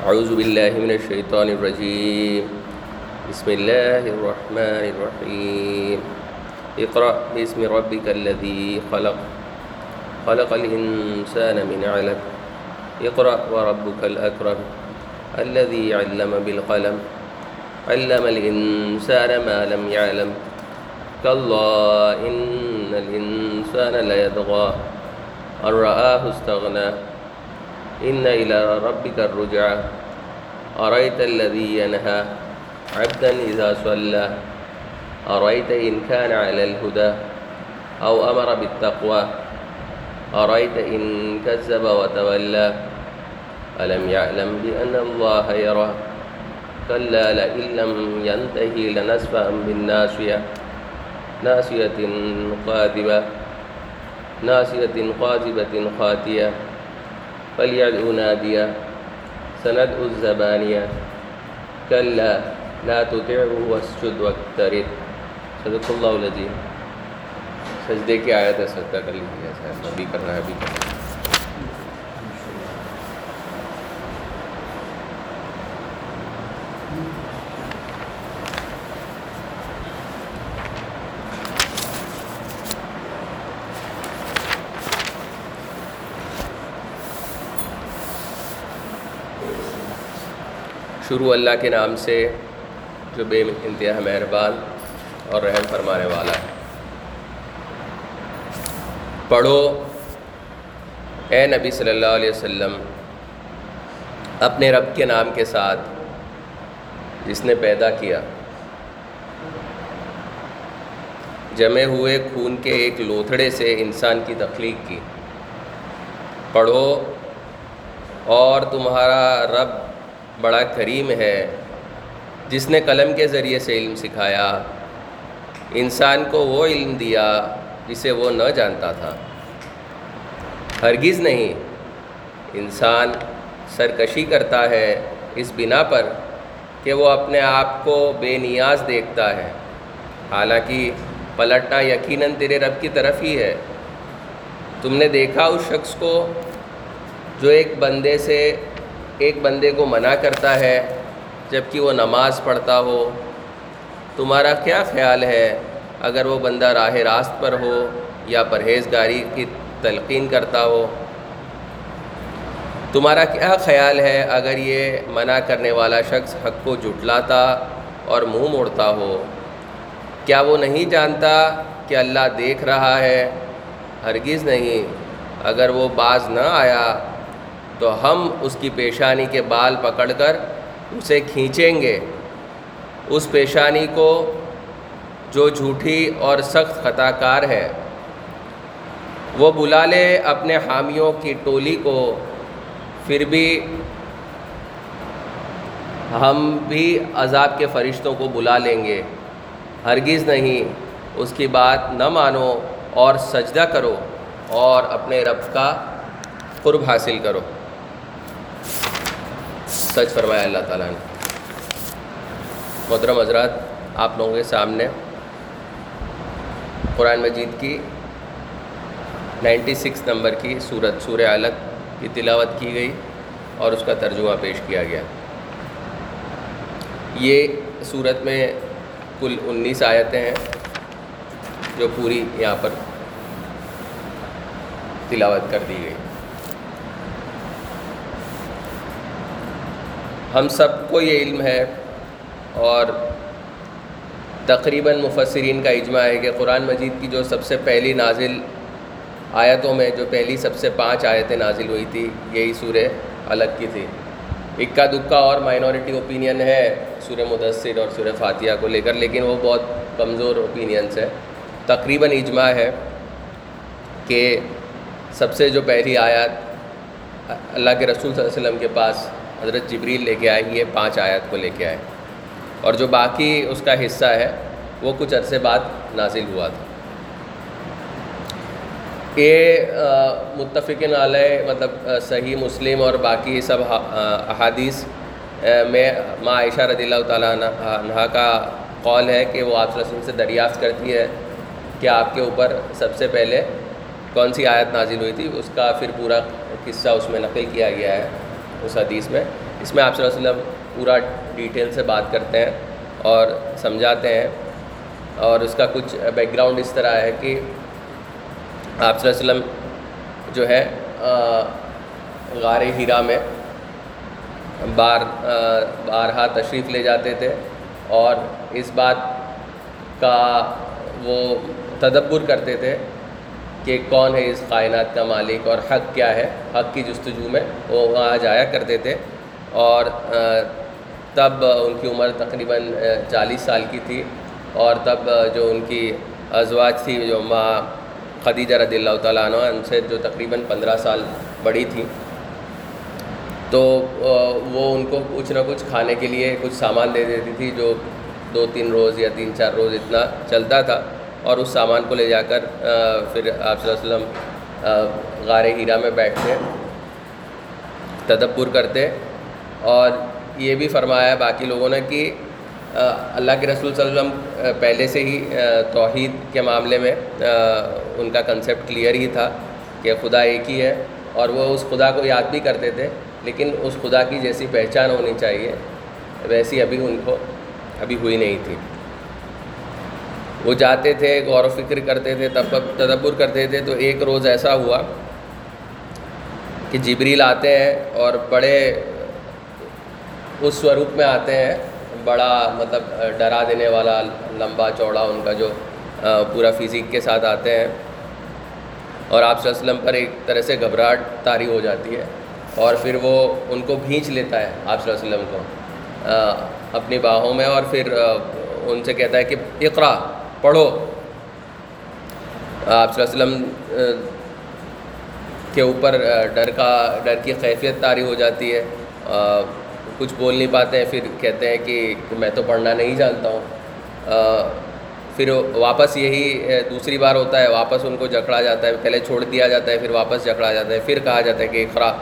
أعوذ بالله من الشيطان الرجيم. بسم الله الرحمن الرحيم. اقرأ باسم ربك الذي خلق. خلق الإنسان من علق. اقرأ وربك الأكرم. الذي علم بالقلم. علم الإنسان ما لم يعلم. كلا إن الإنسان ليطغى. أن رآه استغنى. إن إلى ربك الرجعى أرأيت الذي ينهى؟ عبدا إذا صلى. أرأيت إن كان على الهدى أو أمر بالتقوى؟ أرأيت إن كذب وتولى؟ ألم يعلم بأن الله يرى؟ كلا لئن لم ينتهي لنسفعا بالناسية ناسية قاذبة ناسية قاذبة خاتية. فليدعو ناديا سند الزبانیہ كلا لا تطعه واسجد واقترب۔ صدق اللہ العظیم۔ سجدے کی آیت ہے سجدہ کر لیجیے ایسا ابھی کرنا ہے ابھی کرنا شروع اللہ کے نام سے جو بے انتہا مہربان اور رحم فرمانے والا ہے۔ پڑھو، اے نبی صلی اللہ علیہ وسلم، اپنے رب کے نام کے ساتھ جس نے پیدا کیا۔ جمے ہوئے خون کے ایک لوتھڑے سے انسان کی تخلیق کی۔ پڑھو، اور تمہارا رب بڑا کریم ہے، جس نے قلم کے ذریعے سے علم سکھایا۔ انسان کو وہ علم دیا جسے وہ نہ جانتا تھا۔ ہرگز نہیں، انسان سرکشی کرتا ہے اس بنا پر کہ وہ اپنے آپ کو بے نیاز دیکھتا ہے۔ حالانکہ پلٹنا یقیناً تیرے رب کی طرف ہی ہے۔ تم نے دیکھا اس شخص کو جو ایک بندے سے ایک بندے کو منع کرتا ہے جبکہ وہ نماز پڑھتا ہو۔ تمہارا کیا خیال ہے؟ اگر وہ بندہ راہ راست پر ہو یا پرہیزگاری کی تلقین کرتا ہو۔ تمہارا کیا خیال ہے؟ اگر یہ منع کرنے والا شخص حق کو جٹلاتا اور منہ موڑتا ہو۔ کیا وہ نہیں جانتا کہ اللہ دیکھ رہا ہے؟ ہرگز نہیں۔ اگر وہ باز نہ آیا تو ہم اس کی پیشانی کے بال پکڑ کر اسے کھینچیں گے۔ اس پیشانی کو جو جھوٹی اور سخت خطا کار ہے، وہ بلا لے اپنے حامیوں کی ٹولی کو۔ پھر بھی ہم بھی عذاب کے فرشتوں کو بلا لیں گے۔ ہرگز نہیں، اس کی بات نہ مانو اور سجدہ کرو اور اپنے رب کا قرب حاصل کرو۔ سچ فرمایا اللہ تعالیٰ نے۔ محترم حضرات، آپ لوگوں کے سامنے قرآن مجید کی نائنٹی سکس نمبر کی صورت سورہ علق کی تلاوت کی گئی اور اس کا ترجمہ پیش کیا گیا۔ یہ صورت میں کل انیس آیتیں ہیں جو پوری یہاں پر تلاوت کر دی گئی۔ ہم سب کو یہ علم ہے اور تقریباً مفسرین کا اجماع ہے کہ قرآن مجید کی جو سب سے پہلی نازل آیتوں میں جو پہلی سب سے پانچ آیتیں نازل ہوئی تھی، یہی سورہ الگ کی تھی۔ اکا دکا اور مائنورٹی اوپینین ہے سورہ مدثر اور سورہ فاتحہ کو لے کر، لیکن وہ بہت کمزور اوپینینس ہے۔ تقریباً اجماع ہے کہ سب سے جو پہلی آیات اللہ کے رسول صلی اللہ علیہ وسلم کے پاس حضرت جبریل لے کے آئے یہ پانچ آیات کو لے کے آئے۔ اور جو باقی اس کا حصہ ہے، وہ کچھ عرصے بعد نازل ہوا تھا۔ یہ متفقن علیہ مطلب صحیح مسلم اور باقی سب احادیث میں ماں عائشہ رضی اللہ تعالیٰ عنہ کا قول ہے کہ وہ آپ وسلم سے دریافت کرتی ہے کہ آپ کے اوپر سب سے پہلے کون سی آیت نازل ہوئی تھی، اس کا پھر پورا قصہ اس میں نقل کیا گیا ہے۔ اس حدیث میں۔ اس میں آپ صلی اللہ علیہ وسلم پورا ڈیٹیل سے بات کرتے ہیں اور سمجھاتے ہیں۔ اور اس کا کچھ بیک گراؤنڈ اس طرح ہے کہ آپ صلی اللہ علیہ وسلم جو ہے غار ہیرا میں بار بارہا تشریف لے جاتے تھے اور اس بات کا وہ تدبر کرتے تھے کہ کون ہے اس کائنات کا مالک اور حق کیا ہے؟ حق کی جستجو میں وہ وہاں جایا کرتے تھے اور تب ان کی عمر تقریباً چالیس سال کی تھی اور تب جو ان کی ازواج تھی، جو ماں خدیجہ رضی اللہ تعالیٰ عنہ، ان سے جو تقریباً پندرہ سال بڑی تھیں۔ تو وہ ان کو کچھ نہ کچھ کھانے کے لیے کچھ سامان دے دیتی تھی جو دو تین روز یا تین چار روز اتنا چلتا تھا۔ اور اس سامان کو لے جا کر پھر آپ صلی اللہ علیہ وسلم غار ہیرا میں بیٹھتے، تدبر کرتے۔ اور یہ بھی فرمایا باقی لوگوں نے کہ اللہ کے رسول صلی اللہ علیہ وسلم پہلے سے ہی توحید کے معاملے میں ان کا کنسیپٹ کلیئر ہی تھا کہ خدا ایک ہی ہے۔ اور وہ اس خدا کو یاد بھی کرتے تھے، لیکن اس خدا کی جیسی پہچان ہونی چاہیے، ویسی ابھی ان کو ابھی ہوئی نہیں تھی۔ وہ جاتے تھے، غور و فکر کرتے تھے، تب تدبر کرتے تھے۔ تو ایک روز ایسا ہوا کہ جبریل آتے ہیں اور بڑے اس سوروپ میں آتے ہیں۔ بڑا مطلب ڈرا دینے والا لمبا چوڑا ان کا جو پورا فزیک کے ساتھ آتے ہیں۔ اور آپ صلی اللہ علیہ وسلم پر ایک طرح سے گھبراہٹ طاری ہو جاتی ہے۔ اور پھر وہ ان کو بھینچ لیتا ہے آپ صلی اللہ علیہ وسلم کو اپنی باہوں میں۔ اور پھر ان سے کہتا ہے کہ اقرا پڑھو۔ آپ صلی اللہ علیہ وسلم کے اوپر ڈر کا، ڈر کی خیفیت طاری ہو جاتی ہے۔ کچھ بول نہیں پاتے ہیں پھر کہتے ہیں کہ میں تو پڑھنا نہیں جانتا ہوں۔ پھر واپس یہی دوسری بار ہوتا ہے، واپس ان کو جکڑا جاتا ہے، پہلے چھوڑ دیا جاتا ہے، پھر واپس جکڑا جاتا ہے، پھر کہا جاتا ہے کہ اقرا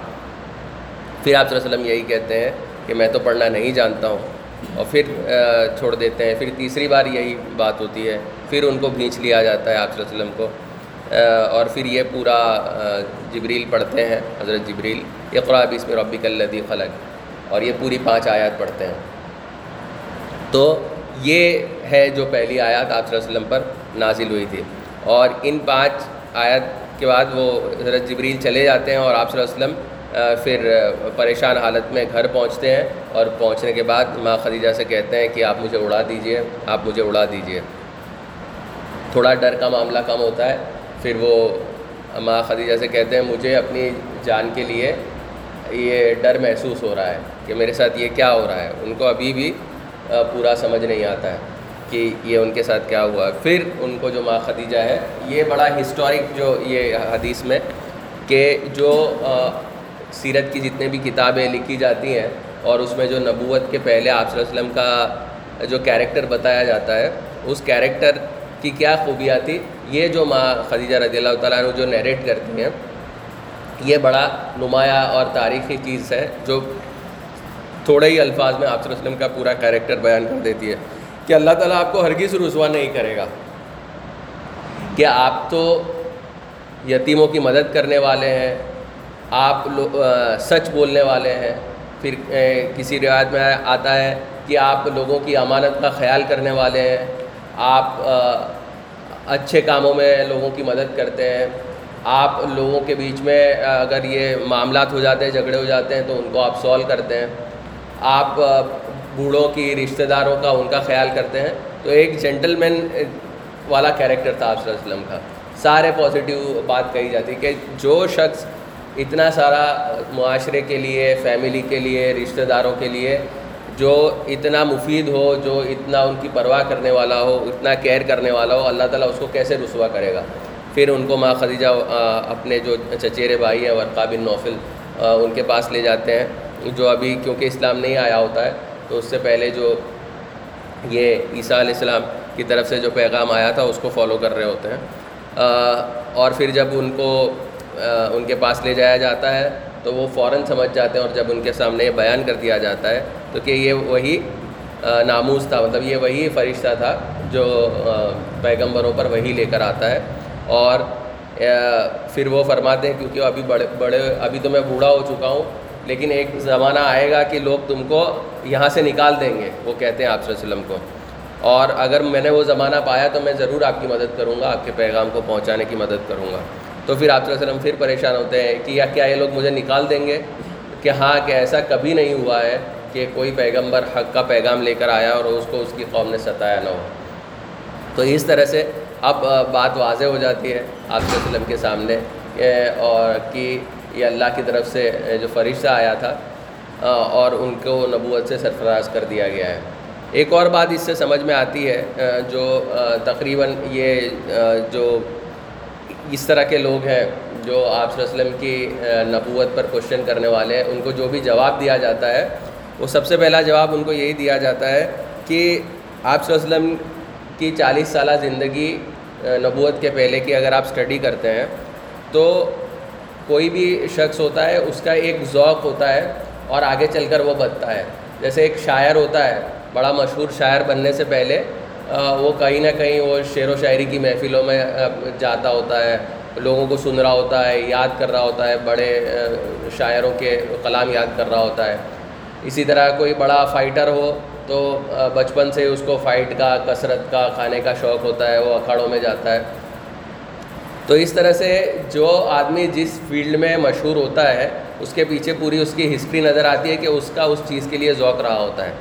پھر آپ صلی اللہ علیہ وسلم یہی کہتے ہیں کہ میں تو پڑھنا نہیں جانتا ہوں۔ اور پھر چھوڑ دیتے ہیں۔ پھر تیسری بار یہی بات ہوتی ہے۔ پھر ان کو بھینچ لیا جاتا ہے آپ صلی اللہ علیہ وسلم کو۔ اور پھر یہ پورا جبریل پڑھتے ہیں، حضرت جبریل۔ اقرا بسم ربک الذی خلق۔ اور یہ پوری پانچ آیات پڑھتے ہیں۔ تو یہ ہے جو پہلی آیات آپ صلی اللہ علیہ وسلم پر نازل ہوئی تھی۔ اور ان پانچ آیات کے بعد وہ حضرت جبریل چلے جاتے ہیں اور آپ صلی اللہ علیہ وسلم پھر پریشان حالت میں گھر پہنچتے ہیں اور پہنچنے کے بعد ماں خدیجہ سے کہتے ہیں کہ آپ مجھے اڑا دیجیے، آپ مجھے اڑا دیجیے۔ تھوڑا ڈر کا معاملہ کم ہوتا ہے، پھر وہ ماں خدیجہ سے کہتے ہیں، مجھے اپنی جان کے لیے یہ ڈر محسوس ہو رہا ہے کہ میرے ساتھ یہ کیا ہو رہا ہے۔ ان کو ابھی بھی پورا سمجھ نہیں آتا ہے کہ یہ ان کے ساتھ کیا ہوا۔ ہے پھر ان کو جو ماں خدیجہ ہے، یہ بڑا ہسٹورک جو یہ حدیث میں کہ جو سیرت کی جتنے بھی کتابیں لکھی جاتی ہیں اور اس میں جو نبوت کے پہلے آپ صلی اللہ علیہ وسلم کا جو کیریکٹر بتایا جاتا ہے، اس کیریکٹر کی کیا خوبیاں تھی یہ جو ماں خدیجہ رضی اللہ تعالیٰ عنہ جو نیریٹ کرتی ہیں، یہ بڑا نمایاں اور تاریخی چیز ہے جو تھوڑے ہی الفاظ میں آپ صلی اللہ علیہ وسلم کا پورا کیریکٹر بیان کر دیتی ہے کہ اللہ تعالیٰ آپ کو ہرگز رسوا نہیں کرے گا۔ کہ آپ تو یتیموں کی مدد کرنے والے ہیں؟ آپ سچ بولنے والے ہیں۔ پھر کسی روایت میں آتا ہے کہ آپ لوگوں کی امانت کا خیال کرنے والے ہیں۔ آپ اچھے کاموں میں لوگوں کی مدد کرتے ہیں۔ آپ لوگوں کے بیچ میں اگر یہ معاملات ہو جاتے ہیں، جھگڑے ہو جاتے ہیں، تو ان کو آپ سولو کرتے ہیں۔ آپ بوڑھوں کی رشتہ داروں کا ان کا خیال کرتے ہیں۔ تو ایک جینٹل مین والا کیریکٹر تھا آپ صلی اللہ علیہ وسلم کا۔ سارے پازیٹیو بات کہی جاتی کہ جو شخص اتنا سارا معاشرے کے لیے فیملی کے لیے، رشتہ داروں کے لیے جو اتنا مفید ہو، جو اتنا ان کی پرواہ کرنے والا ہو، اتنا کیئر کرنے والا ہو، اللہ تعالیٰ اس کو کیسے رسوا کرے گا؟ پھر ان کو ماں خدیجہ اپنے جو چچیرے بھائی ہیں، ورقا بن نوفل ان کے پاس لے جاتے ہیں، جو ابھی کیونکہ اسلام نہیں آیا ہوتا ہے، تو اس سے پہلے جو یہ عیسیٰ علیہ السلام کی طرف سے جو پیغام آیا تھا، اس کو فالو کر رہے ہوتے ہیں۔ اور پھر جب ان کو ان کے پاس لے جایا جاتا ہے، تو وہ فوراً سمجھ جاتے ہیں اور جب ان کے سامنے یہ بیان کر دیا جاتا ہے، تو کہ یہ وہی ناموز تھا مطلب یہ وہی فرشتہ تھا جو پیغمبروں پر وہی لے کر آتا ہے۔ اور پھر وہ فرماتے ہیں، کیونکہ ابھی بڑے بڑے، ابھی تو میں بوڑھا ہو چکا ہوں، لیکن ایک زمانہ آئے گا کہ لوگ تم کو یہاں سے نکال دیں گے، وہ کہتے ہیں آپ صلی اللہ علیہ وسلم کو۔ اور اگر میں نے وہ زمانہ پایا تو میں ضرور آپ کی مدد کروں گا، آپ کے پیغام کو پہنچانے کی مدد کروں گا۔ تو پھر آپ صلی اللہ علیہ وسلم پھر پریشان ہوتے ہیں کہ یا کیا یہ لوگ مجھے نکال دیں گے؟ کہ ہاں کہ ایسا کبھی نہیں ہوا ہے کہ کوئی پیغمبر حق کا پیغام لے کر آیا اور اس کو اس کی قوم نے ستایا نہ ہو۔ تو اس طرح سے اب بات واضح ہو جاتی ہے آپ صلی اللہ علیہ وسلم کے سامنے اور کہ یہ اللہ کی طرف سے جو فرشتہ آیا تھا اور ان کو نبوت سے سرفراز کر دیا گیا ہے۔ ایک اور بات اس سے سمجھ میں آتی ہے جو تقریباً یہ جو اس طرح کے لوگ ہیں جو آپ صلی اللہ علیہ وسلم کی نبوت پر کوشچن کرنے والے ہیں، ان کو جو بھی جواب دیا جاتا ہے، وہ سب سے پہلا جواب ان کو یہی دیا جاتا ہے کہ آپ صلی اللہ علیہ وسلم کی چالیس سالہ زندگی نبوت کے پہلے کی اگر آپ اسٹڈی کرتے ہیں، تو کوئی بھی شخص ہوتا ہے، اس کا ایک ذوق ہوتا ہے اور آگے چل کر وہ بنتا ہے۔ جیسے ایک شاعر ہوتا ہے، بڑا مشہور شاعر بننے سے پہلے وہ کہیں نہ کہیں وہ شعر و شاعری کی محفلوں میں جاتا ہوتا ہے، لوگوں کو سن رہا ہوتا ہے، یاد کر رہا ہوتا ہے، بڑے شاعروں کے کلام یاد کر رہا ہوتا ہے۔ اسی طرح کوئی بڑا فائٹر ہو تو بچپن سے اس کو فائٹ کا، کثرت کا، کھانے کا شوق ہوتا ہے، وہ اکھاڑوں میں جاتا ہے۔ تو اس طرح سے جو آدمی جس فیلڈ میں مشہور ہوتا ہے، اس کے پیچھے پوری اس کی ہسٹری نظر آتی ہے کہ اس کا اس چیز کے لیے ذوق رہا ہوتا ہے۔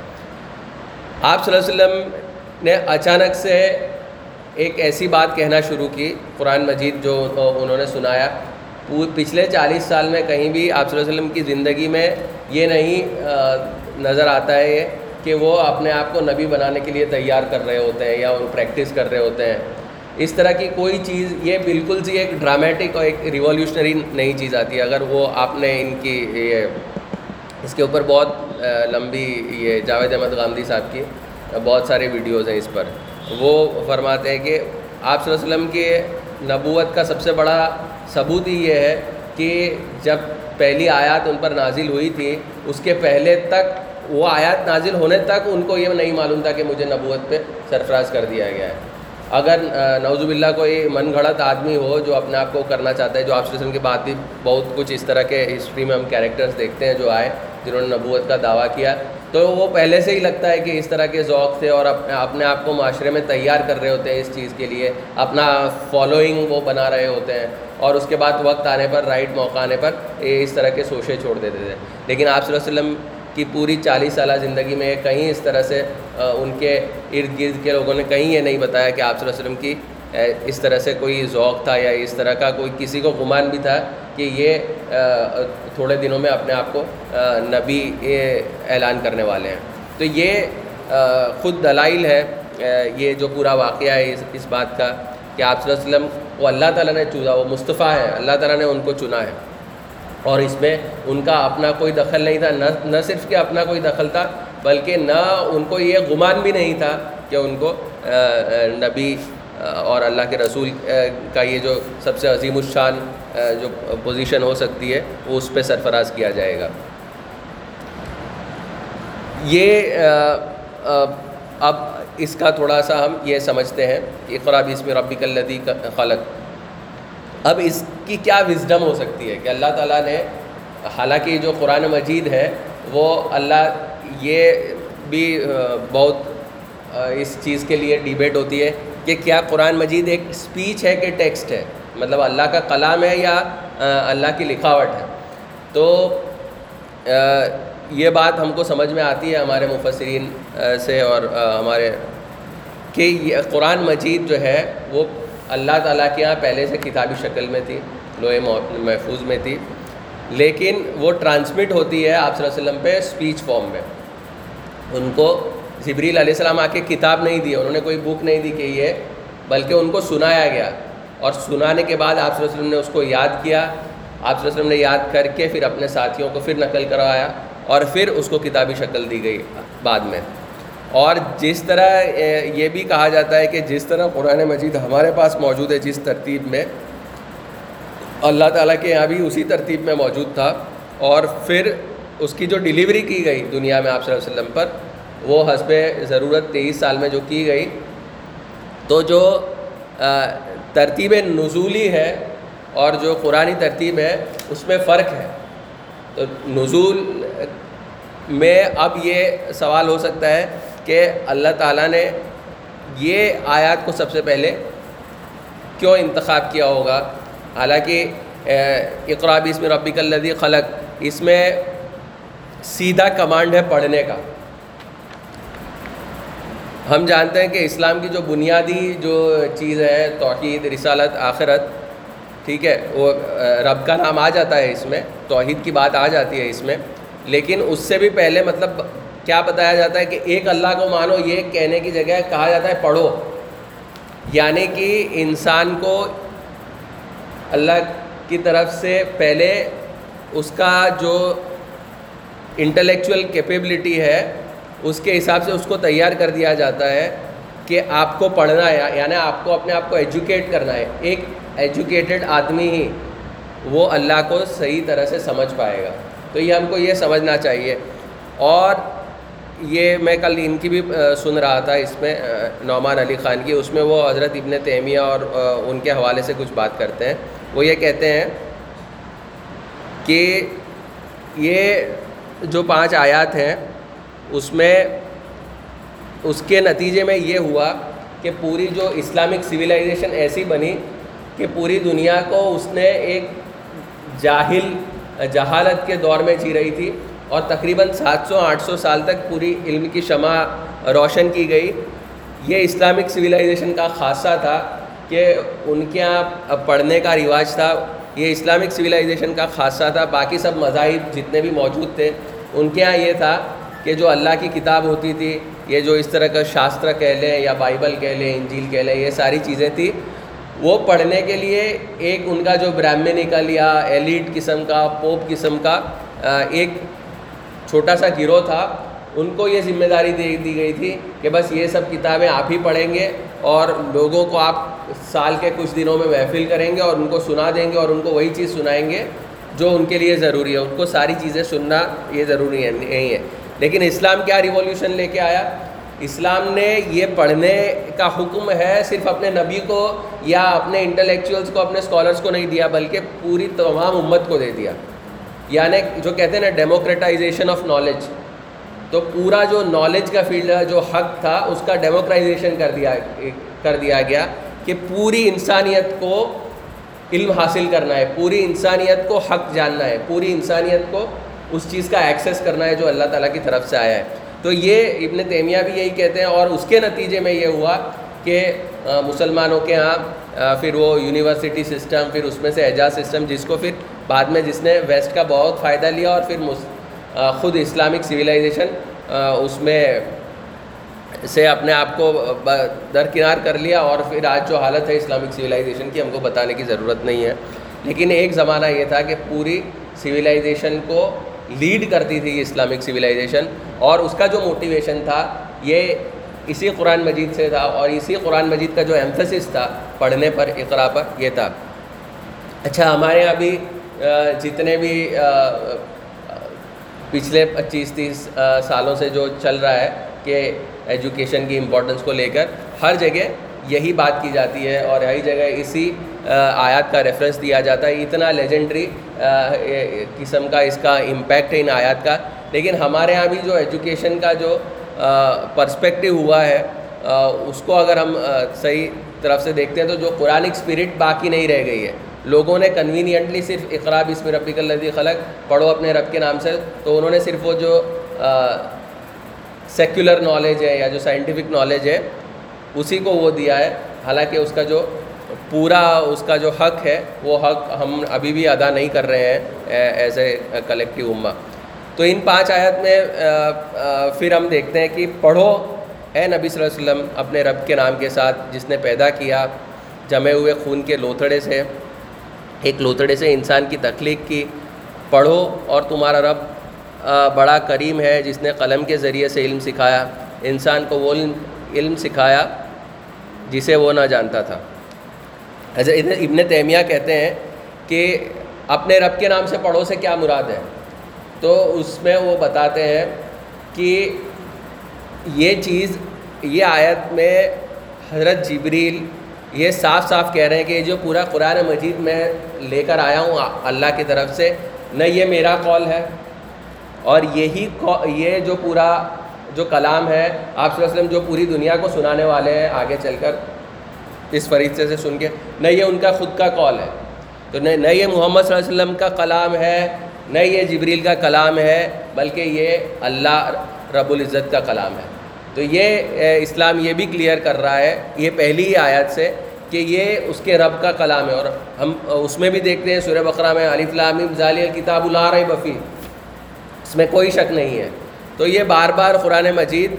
آپ صلی اللہ علیہ وسلم نے اچانک سے ایک ایسی بات کہنا شروع کی، قرآن مجید جو انہوں نے سنایا۔ پچھلے چالیس سال میں کہیں بھی آپ صلی اللہ علیہ وسلم کی زندگی میں یہ نہیں نظر آتا ہے یہ کہ وہ اپنے آپ کو نبی بنانے کے لیے تیار کر رہے ہوتے ہیں یا پریکٹس کر رہے ہوتے ہیں۔ اس طرح کی کوئی چیز، یہ بالکل سی ایک ڈرامیٹک اور ایک ریولیوشنری نئی چیز آتی ہے۔ اگر وہ آپ نے ان کی یہ، اس کے اوپر بہت لمبی یہ جاوید احمد گاندھی صاحب کی بہت سارے ویڈیوز ہیں اس پر۔ وہ فرماتے ہیں کہ آپ صلی اللہ علیہ وسلم کے نبوت کا سب سے بڑا ثبوت ہی یہ ہے کہ جب پہلی آیات ان پر نازل ہوئی تھی، اس کے پہلے تک، وہ آیات نازل ہونے تک ان کو یہ نہیں معلوم تھا کہ مجھے نبوت پہ سرفراز کر دیا گیا ہے۔ اگر نوزب باللہ، کوئی من گھڑت آدمی ہو جو اپنے آپ کو کرنا چاہتا ہے، جو آپ وسلم کے بعد بھی بہت کچھ اس طرح کے ہسٹری میں ہم کیریکٹرز دیکھتے ہیں جو آئے، جنہوں نے نبوت کا دعویٰ کیا تو وہ پہلے سے ہی لگتا ہے کہ اس طرح کے ذوق تھے اور اپنے آپ کو معاشرے میں تیار کر رہے ہوتے ہیں اس چیز کے لیے، اپنا فالوئنگ وہ بنا رہے ہوتے ہیں اور اس کے بعد وقت آنے پر رائٹ موقع آنے پر اس طرح کے سوچے چھوڑ دیتے تھے۔ لیکن آپ صلی اللہ علیہ وسلم کی پوری چالیس سالہ زندگی میں کہیں اس طرح سے ان کے ارد گرد کے لوگوں نے کہیں یہ نہیں بتایا کہ آپ صلی اللہ علیہ وسلم کی اس طرح سے کوئی ذوق تھا یا اس طرح کا کوئی کسی کو گمان بھی تھا کہ یہ تھوڑے دنوں میں اپنے آپ کو نبی اعلان کرنے والے ہیں۔ تو یہ خود دلائل ہے یہ جو پورا واقعہ ہے اس اس بات کا کہ آپ صلی اللہ علیہ وسلم وہ اللہ تعالیٰ نے چنا وہ مصطفیٰ ہے، اللہ تعالیٰ نے ان کو چنا ہے۔ اور اس میں ان کا اپنا کوئی دخل نہیں تھا، نہ صرف کہ اپنا کوئی دخل تھا، بلکہ نہ ان کو یہ گمان بھی نہیں تھا کہ ان کو نبی اور اللہ کے رسول کا یہ جو سب سے عظیم الشان جو پوزیشن ہو سکتی ہے، وہ اس پہ سرفراز کیا جائے گا۔ یہ اب اس کا تھوڑا سا ہم یہ سمجھتے ہیں کہ قرآب اس میں ربی کلدی خلق۔ اب اس کی کیا وزڈم ہو سکتی ہے کہ اللہ تعالیٰ نے، حالانکہ جو قرآن مجید ہے، وہ اللہ یہ بھی بہت اس چیز کے لیے ڈیبیٹ ہوتی ہے۔ کہ کیا قرآن مجید ایک اسپیچ ہے کہ ٹیکسٹ ہے؟ مطلب اللہ کا کلام ہے یا اللہ کی لکھاوٹ ہے؟ تو یہ بات ہم کو سمجھ میں آتی ہے ہمارے مفسرین سے اور ہمارے، کہ یہ قرآن مجید جو ہے وہ اللہ تعالیٰ کے یہاں پہلے سے کتابی شکل میں تھی، لوہے محفوظ میں تھی، لیکن وہ ٹرانسمٹ ہوتی ہے آپ صلی اللہ علیہ وسلم پہ اسپیچ فارم میں۔ ان کو جبریل علیہ السلام آ کے کتاب نہیں دی، انہوں نے کوئی بک نہیں دی کہ یہ، بلکہ ان کو سنایا گیا۔ اور سنانے کے بعد آپ صلی اللہ علیہ وسلم نے اس کو یاد کیا۔ آپ صلی اللہ علیہ وسلم نے یاد کر کے پھر اپنے ساتھیوں کو پھر نقل کروایا اور پھر اس کو کتابی شکل دی گئی بعد میں۔ اور جس طرح یہ بھی کہا جاتا ہے کہ جس طرح قرآن مجید ہمارے پاس موجود ہے جس ترتیب میں، اللہ تعالیٰ کے یہاں بھی اسی ترتیب میں موجود تھا۔ اور پھر اس کی جو ڈیلیوری کی گئی دنیا میں آپ صلی اللہ علیہ وسلم پر وہ حسب ضرورت تیئیس سال میں جو کی گئی۔ تو جو ترتیب نزولی ہے اور جو قرآن ترتیب ہے، اس میں فرق ہے۔ تو نزول میں اب یہ سوال ہو سکتا ہے کہ اللہ تعالیٰ نے یہ آیات کو سب سے پہلے کیوں انتخاب کیا ہوگا؟ حالانکہ اقراب اس میں ربی الدی خلق، اس میں سیدھا کمانڈ ہے پڑھنے کا۔ ہم جانتے ہیں کہ اسلام کی جو بنیادی جو چیز ہے، توحید، رسالت، آخرت، ٹھیک ہے، وہ رب کا نام آ جاتا ہے اس میں، توحید کی بات آ جاتی ہے اس میں، لیکن اس سے بھی پہلے مطلب کیا بتایا جاتا ہے کہ ایک اللہ کو مانو، یہ کہنے کی جگہ کہا جاتا ہے پڑھو۔ یعنی کہ انسان کو اللہ کی طرف سے پہلے اس کا جو انٹلیکچوئل کیپیبلٹی ہے اس کے حساب سے اس کو تیار کر دیا جاتا ہے کہ آپ کو پڑھنا ہے یعنی آپ کو اپنے آپ کو ایجوکیٹ کرنا ہے۔ ایک ایجوکیٹڈ آدمی ہی وہ اللہ کو صحیح طرح سے سمجھ پائے گا۔ تو یہ ہم کو یہ سمجھنا چاہیے۔ اور یہ میں کل ان کی بھی سن رہا تھا اس میں نعمان علی خان کی۔ اس میں وہ حضرت ابن تیمیہ اور ان کے حوالے سے کچھ بات کرتے ہیں۔ وہ یہ کہتے ہیں کہ یہ جو پانچ آیات ہیں اس میں اس کے نتیجے میں یہ ہوا کہ پوری جو اسلامک سویلائزیشن ایسی بنی کہ پوری دنیا کو اس نے ایک جاہل جہالت کے دور میں جی رہی تھی اور تقریباً سات سو آٹھ سو سال تک پوری علم کی شمع روشن کی گئی۔ یہ اسلامک سویلائزیشن کا خاصہ تھا کہ ان کے یہاں پڑھنے کا رواج تھا۔ یہ اسلامک سویلائزیشن کا خاصہ تھا۔ باقی سب مذاہب جتنے بھی موجود تھے، ان کے یہاں یہ تھا کہ جو اللہ کی کتاب ہوتی تھی، یہ جو اس طرح کا شاستر کہہ لیں یا بائبل کہہ لیں، انجیل کہہ لیں، یہ ساری چیزیں تھیں۔ وہ پڑھنے کے لیے ایک ان کا جو برہمنیکل یا ایلیٹ قسم کا، پوپ قسم کا ایک چھوٹا سا گروہ تھا۔ ان کو یہ ذمہ داری دے دی گئی تھی کہ بس یہ سب کتابیں آپ ہی پڑھیں گے اور لوگوں کو آپ سال کے کچھ دنوں میں محفل کریں گے اور ان کو سنا دیں گے اور ان کو وہی چیز سنائیں گے جو ان کے لیے ضروری ہے۔ ان کو ساری چیزیں سننا یہ ضروری ہے نہیں ہے۔ لیکن اسلام کیا ریولیوشن لے کے آیا؟ اسلام نے یہ پڑھنے کا حکم ہے صرف اپنے نبی کو یا اپنے انٹلیکچوئلس کو، اپنے اسکالرس کو نہیں دیا، بلکہ پوری تمام امت کو دے دیا۔ یعنی جو کہتے ہیں نا ڈیموکریٹائزیشن آف نالج تو پورا جو نالج کا فیلڈ جو حق تھا، اس کا ڈیموکرائزیشن کر دیا کر دیا گیا کہ پوری انسانیت کو علم حاصل کرنا ہے، پوری انسانیت کو حق جاننا ہے، پوری انسانیت کو اس چیز کا ایکسیس کرنا ہے جو اللہ تعالیٰ کی طرف سے آیا ہے۔ تو یہ ابن تیمیہ بھی یہی کہتے ہیں اور اس کے نتیجے میں یہ ہوا کہ مسلمانوں کے ہاں پھر وہ یونیورسٹی سسٹم، پھر اس میں سے اعجاز سسٹم، جس کو پھر بعد میں جس نے ویسٹ کا بہت فائدہ لیا اور پھر خود اسلامک سویلائزیشن اس میں سے اپنے آپ کو درکنار کر لیا اور پھر آج جو حالت ہے اسلامک سویلائزیشن کی، ہم کو بتانے کی ضرورت نہیں ہے۔ لیکن ایک زمانہ یہ تھا کہ پوری سویلائزیشن کو لیڈ کرتی تھی اسلامک سویلائزیشن اور اس کا جو موٹیویشن تھا، یہ اسی قرآن مجید سے تھا اور اسی قرآن مجید کا جو ایمفسس تھا پڑھنے پر، اقرا پر، یہ تھا۔ اچھا ہمارے یہاں بھی جتنے بھی پچھلے پچیس تیس سالوں سے جو چل رہا ہے کہ ایجوکیشن کی امپورٹنس کو لے کر، ہر جگہ یہی بات کی جاتی ہے اور ہر جگہ اسی آیات کا ریفرنس دیا جاتا ہے اتنا لیجنڈری قسم کا اس کا امپیکٹ ہے ان آیات کا۔ لیکن ہمارے یہاں بھی جو ایجوکیشن کا جو پرسپیکٹو ہوا ہے اس کو اگر ہم صحیح طرف سے دیکھتے ہیں تو جو قرآن اسپرٹ باقی نہیں رہ گئی ہے۔ لوگوں نے کنوینئنٹلی صرف اقراب اس میں ربی الدی خلق، پڑھو اپنے رب کے نام سے، تو انہوں نے صرف وہ جو سیکولر نالج ہے یا جو سائنٹیفک نالج ہے، اسی کو وہ دیا ہے۔ حالانکہ اس کا جو پورا اس کا جو حق ہے، وہ حق ہم ابھی بھی ادا نہیں کر رہے ہیں ایز اے کلیکٹیو اما تو ان پانچ آیت میں پھر ہم دیکھتے ہیں کہ پڑھو، اے نبی صلی اللہ علیہ وسلم، اپنے رب کے نام کے ساتھ جس نے پیدا کیا، جمے ہوئے خون کے لوتھڑے سے، ایک لوتھڑے سے انسان کی تخلیق کی۔ پڑھو، اور تمہارا رب بڑا کریم ہے، جس نے قلم کے ذریعے سے علم سکھایا۔ انسان کو وہ علم سکھایا، جسے وہ نہ جانتا تھا۔ اچھا، حضرت ابن تیمیہ کہتے ہیں کہ اپنے رب کے نام سے پڑھو سے کیا مراد ہے؟ تو اس میں وہ بتاتے ہیں کہ یہ چیز، یہ آیت میں حضرت جبریل یہ صاف صاف کہہ رہے ہیں کہ جو پورا قرآن مجید میں لے کر آیا ہوں، اللہ کی طرف سے، نہ یہ میرا کال ہے۔ اور یہی یہ جو پورا جو کلام ہے، آپ صلی اللہ علیہ وسلم جو پوری دنیا کو سنانے والے ہیں، آگے چل کر اس فریضے سے سن کے، نہ یہ ان کا خود کا کال ہے۔ تو نہ یہ محمد صلی اللہ علیہ وسلم کا کلام ہے، نہ یہ جبریل کا کلام ہے، بلکہ یہ اللہ رب العزت کا کلام ہے۔ تو یہ اسلام یہ بھی کلیئر کر رہا ہے، یہ پہلی ہی آیت سے کہ یہ اس کے رب کا کلام ہے۔ اور ہم، اس میں بھی دیکھتے ہیں، سورہ بقرہ میں علی فلام ظالی الکتاب اللہ بفی اس میں کوئی شک نہیں ہے۔ تو یہ بار بار قرآن مجید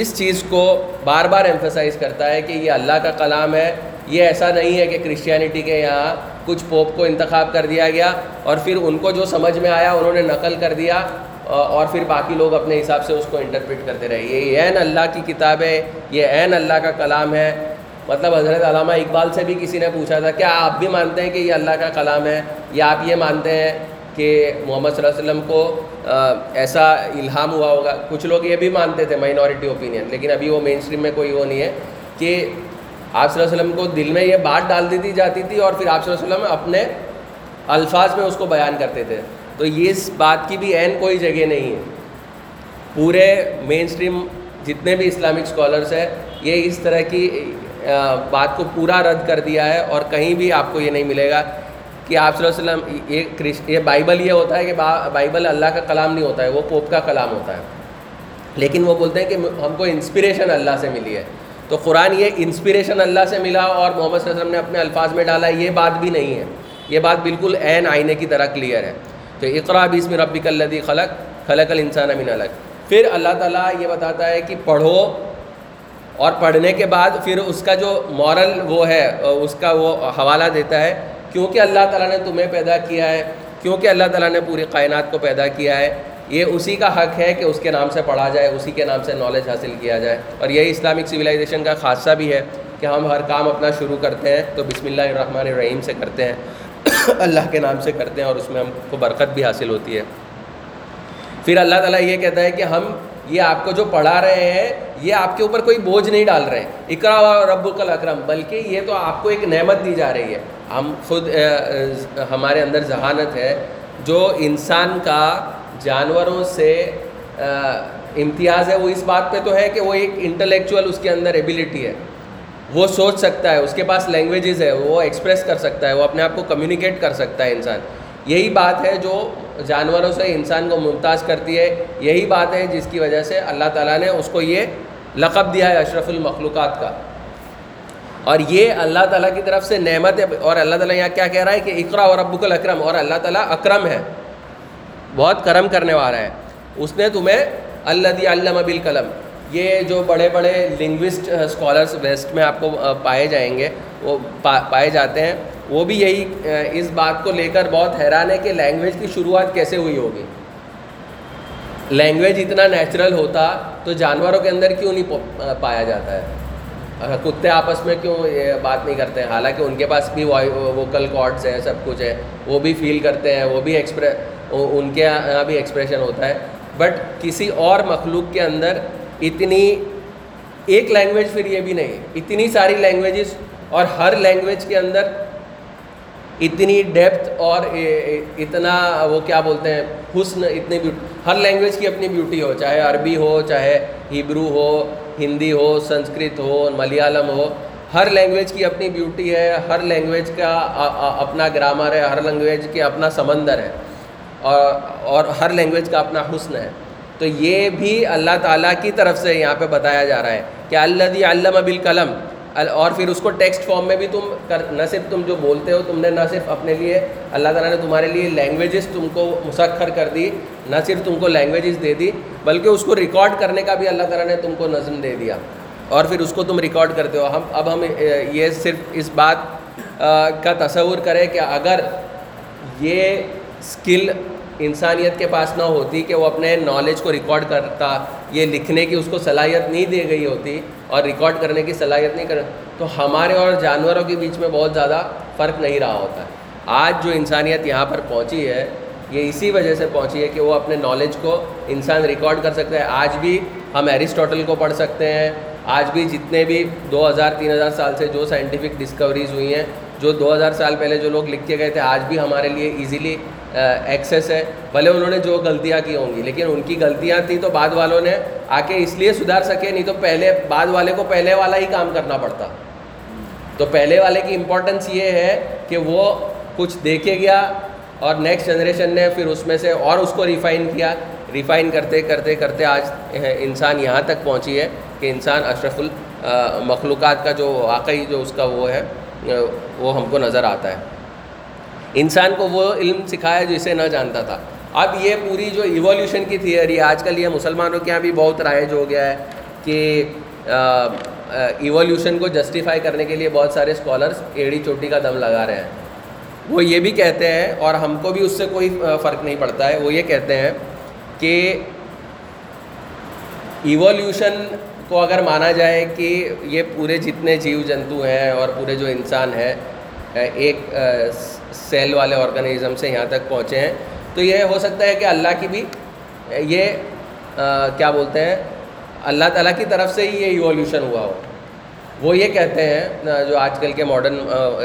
اس چیز کو بار بار ایمفسائز کرتا ہے کہ یہ اللہ کا کلام ہے، یہ ایسا نہیں ہے کہ کرسچینٹی کے یہاں کچھ پوپ کو انتخاب کر دیا گیا اور پھر ان کو جو سمجھ میں آیا انہوں نے نقل کر دیا، اور پھر باقی لوگ اپنے حساب سے اس کو انٹرپریٹ کرتے رہے۔ یہ عین اللہ کی کتاب ہے، یہ عین اللہ کا کلام ہے۔ مطلب حضرت علامہ اقبال سے بھی کسی نے پوچھا تھا، کیا آپ بھی مانتے ہیں کہ یہ اللہ کا کلام ہے؟ یا آپ یہ مانتے ہیں کہ محمد صلی اللہ علیہ وسلم کو ایسا الہام ہوا ہوگا۔ کچھ لوگ یہ بھی مانتے تھے مائنورٹی اوپینین لیکن ابھی وہ مین اسٹریم میں کوئی وہ نہیں ہے کہ آپ صلی اللہ علیہ وسلم کو دل میں یہ بات ڈال دی جاتی تھی اور پھر آپ صلی اللہ علیہ وسلم اپنے الفاظ میں اس کو بیان کرتے تھے۔ تو یہ اس بات کی بھی عین کوئی جگہ نہیں ہے۔ پورے مین اسٹریم جتنے بھی اسلامک اسکالرس ہیں، یہ اس طرح کی بات کو پورا رد کر دیا ہے اور کہیں بھی آپ کو یہ نہیں ملے گا۔ کہ آپ صلی اللہ علیہ وسلم، یہ یہ بائبل یہ ہوتا ہے کہ بائبل اللہ کا کلام نہیں ہوتا ہے، وہ پوپ کا کلام ہوتا ہے۔ لیکن وہ بولتے ہیں کہ ہم کو انسپریشن اللہ سے ملی ہے۔ تو قرآن یہ انسپریشن اللہ سے ملا اور محمد صلی اللہ علیہ وسلم نے اپنے الفاظ میں ڈالا، یہ بات بھی نہیں ہے۔ یہ بات بالکل عین آئینے کی طرح کلیئر ہے۔ تو اقرا بسم ربک الدی خلق خلق الانسان من الگ پھر اللہ تعالیٰ یہ بتاتا ہے کہ پڑھو اور پڑھنے کے بعد پھر اس کا جو مورل وہ ہے، اس کا وہ حوالہ دیتا ہے۔ کیونکہ اللہ تعالیٰ نے تمہیں پیدا کیا ہے، کیونکہ اللہ تعالیٰ نے پوری کائنات کو پیدا کیا ہے، یہ اسی کا حق ہے کہ اس کے نام سے پڑھا جائے، اسی کے نام سے نالج حاصل کیا جائے۔ اور یہی اسلامک سویلائزیشن کا خاصہ بھی ہے کہ ہم ہر کام اپنا شروع کرتے ہیں، تو بسم اللہ الرحمن الرحیم سے کرتے ہیں۔ اللہ کے نام سے کرتے ہیں اور اس میں ہم کو برکت بھی حاصل ہوتی ہے۔ پھر اللہ تعالیٰ یہ کہتا ہے کہ ہم، یہ آپ کو جو پڑھا رہے ہیں، یہ آپ کے اوپر کوئی بوجھ نہیں ڈال رہے۔ ہیں اقرا رب الکل اکرم، بلکہ یہ تو آپ کو ایک نعمت دی جا رہی ہے۔ ہم خود ہمارے اندر ذہانت ہے جو انسان کا جانوروں سے امتیاز ہے، وہ اس بات پہ تو ہے کہ وہ ایک انٹلیکچوئل اس کے اندر ایبیلٹی ہے۔ وہ سوچ سکتا ہے، اس کے پاس لینگویجز ہے، وہ ایکسپریس کر سکتا ہے، وہ اپنے آپ کو کمیونیکیٹ کر سکتا ہے انسان۔ یہی بات ہے جو جانوروں سے انسان کو ممتاز کرتی ہے۔ یہی بات ہے جس کی وجہ سے اللہ تعالیٰ نے اس کو یہ لقب دیا ہے اشرف المخلوقات کا۔ اور یہ اللہ تعالیٰ کی طرف سے نعمت ہے اور اللہ تعالیٰ یہاں کیا کہہ رہا ہے کہ اقرا اور ابوک الاکرم اور اللہ تعالیٰ اکرم ہے بہت کرم کرنے والا ہے۔ اس نے تمہیں اللہ علامہ بالقلم، یہ جو بڑے بڑے لنگوسٹ اسکالرس ویسٹ میں آپ کو uh, پائے جائیں گے، وہ پائے جاتے ہیں۔ وہ بھی یہی uh, اس بات کو لے کر بہت حیران ہے کہ لینگویج کی شروعات کیسے ہوئی ہوگی۔ لینگویج اتنا نیچرل ہوتا تو جانوروں کے اندر کیوں نہیں uh, پایا جاتا ہے؟ کتے آپس میں کیوں یہ بات نہیں کرتے ہیں؟ حالانکہ ان کے پاس بھی ووکل کارڈس ہیں، سب کچھ ہے۔ وہ بھی فیل کرتے ہیں، وہ بھی ایکسپریس ان کے یہاں بھی ایکسپریشن ہوتا ہے۔ بٹ کسی اور مخلوق کے اندر اتنی، ایک لینگویج پھر یہ بھی نہیں، اتنی ساری لینگویجز اور ہر لینگویج کے اندر اتنی ڈیپتھ اور اتنا وہ کیا بولتے ہیں، حسن، اتنی بیوٹی ہر لینگویج کی اپنی بیوٹی ہو، چاہے عربی ہو، چاہے ہیبرو ہو ہندی ہو، سنسکرت ہو، ملیالم ہو، ہر لینگویج کی اپنی بیوٹی ہے، ہر لینگویج کا اپنا گرامر ہے، ہر لینگویج کی اپنا سمندر ہے، اور اور ہر لینگویج کا اپنا حسن ہے۔ تو یہ بھی اللہ تعالیٰ کی طرف سے یہاں پہ بتایا جا رہا ہے کہ اللہ علم بالقلم اور پھر اس کو ٹیکسٹ فارم میں بھی تم کر، نہ صرف تم جو بولتے ہو، تم نے نہ صرف اپنے لیے، اللہ تعالیٰ نے تمہارے لیے لینگویجز تم کو مسخر کر دی۔ نہ صرف تم کو لینگویجز دے دی، بلکہ اس کو ریکارڈ کرنے کا بھی اللہ تعالیٰ نے تم کو نظم دے دیا۔ اور پھر اس کو تم ریکارڈ کرتے ہو۔ ہم اب ہم یہ صرف اس بات کا تصور کریں کہ اگر یہ اسکل انسانیت کے پاس نہ ہوتی کہ وہ اپنے نالج کو ریکارڈ کرتا، یہ لکھنے کی اس کو صلاحیت نہیں دی گئی ہوتی اور ریکارڈ کرنے کی صلاحیت نہیں کر، تو ہمارے اور جانوروں کے بیچ میں بہت زیادہ فرق نہیں رہا ہوتا۔ ہے آج جو انسانیت یہاں پر پہنچی ہے یہ اسی وجہ سے پہنچی ہے کہ وہ اپنے نالج کو انسان ریکارڈ کر سکتا ہے۔ آج بھی ہم ایرسٹوٹل کو پڑھ سکتے ہیں۔ آج بھی جتنے بھی دو ہزار، تین ہزار سال سے جو سائنٹیفک ڈسکوریز ہوئی ہیں، جو دو ہزار سال پہلے جو لوگ لکھ کے گئے تھے، آج بھی ہمارے لیے ایزیلی ایکسیس ہے۔ بھلے انہوں نے جو غلطیاں کی ہوں گی، لیکن ان کی غلطیاں تھیں تو بعد والوں نے آ کے اس لیے سدھار سکے، نہیں تو پہلے، بعد والے کو پہلے والا ہی کام کرنا پڑتا۔ تو پہلے والے کی امپورٹنس یہ ہے کہ وہ کچھ دیکھے گیا اور نیکسٹ جنریشن نے پھر اس میں سے اور اس کو ریفائن کیا۔ ریفائن کرتے کرتے کرتے آج انسان یہاں تک پہنچی ہے کہ انسان اشرف المخلوقات کا جو واقعی جو اس کا وہ ہے وہ ہم کو نظر آتا ہے۔ انسان کو وہ علم سکھایا جسے نہ جانتا تھا۔ اب یہ پوری جو ایولیوشن کی تھیئری آج کل یہ مسلمانوں کے یہاں بھی بہت رائج ہو گیا ہے کہ ایولیوشن کو جسٹیفائی کرنے کے لیے بہت سارے اسکالرس ایڑی چوٹی کا دم لگا رہے ہیں۔ وہ یہ بھی کہتے ہیں اور ہم کو بھی اس سے کوئی فرق نہیں پڑتا ہے، وہ یہ کہتے ہیں کہ ایولیوشن کو اگر مانا جائے کہ یہ پورے جتنے جیو جنتو ہیں اور پورے جو انسان ہیں ایک سیل والے آرگنیزم سے یہاں تک پہنچے ہیں، تو یہ ہو سکتا ہے کہ اللہ کی بھی یہ کیا بولتے ہیں، اللہ تعالیٰ کی طرف سے ہی یہ ایولیوشن ہوا ہو۔ وہ یہ کہتے ہیں جو آج کل کے ماڈرن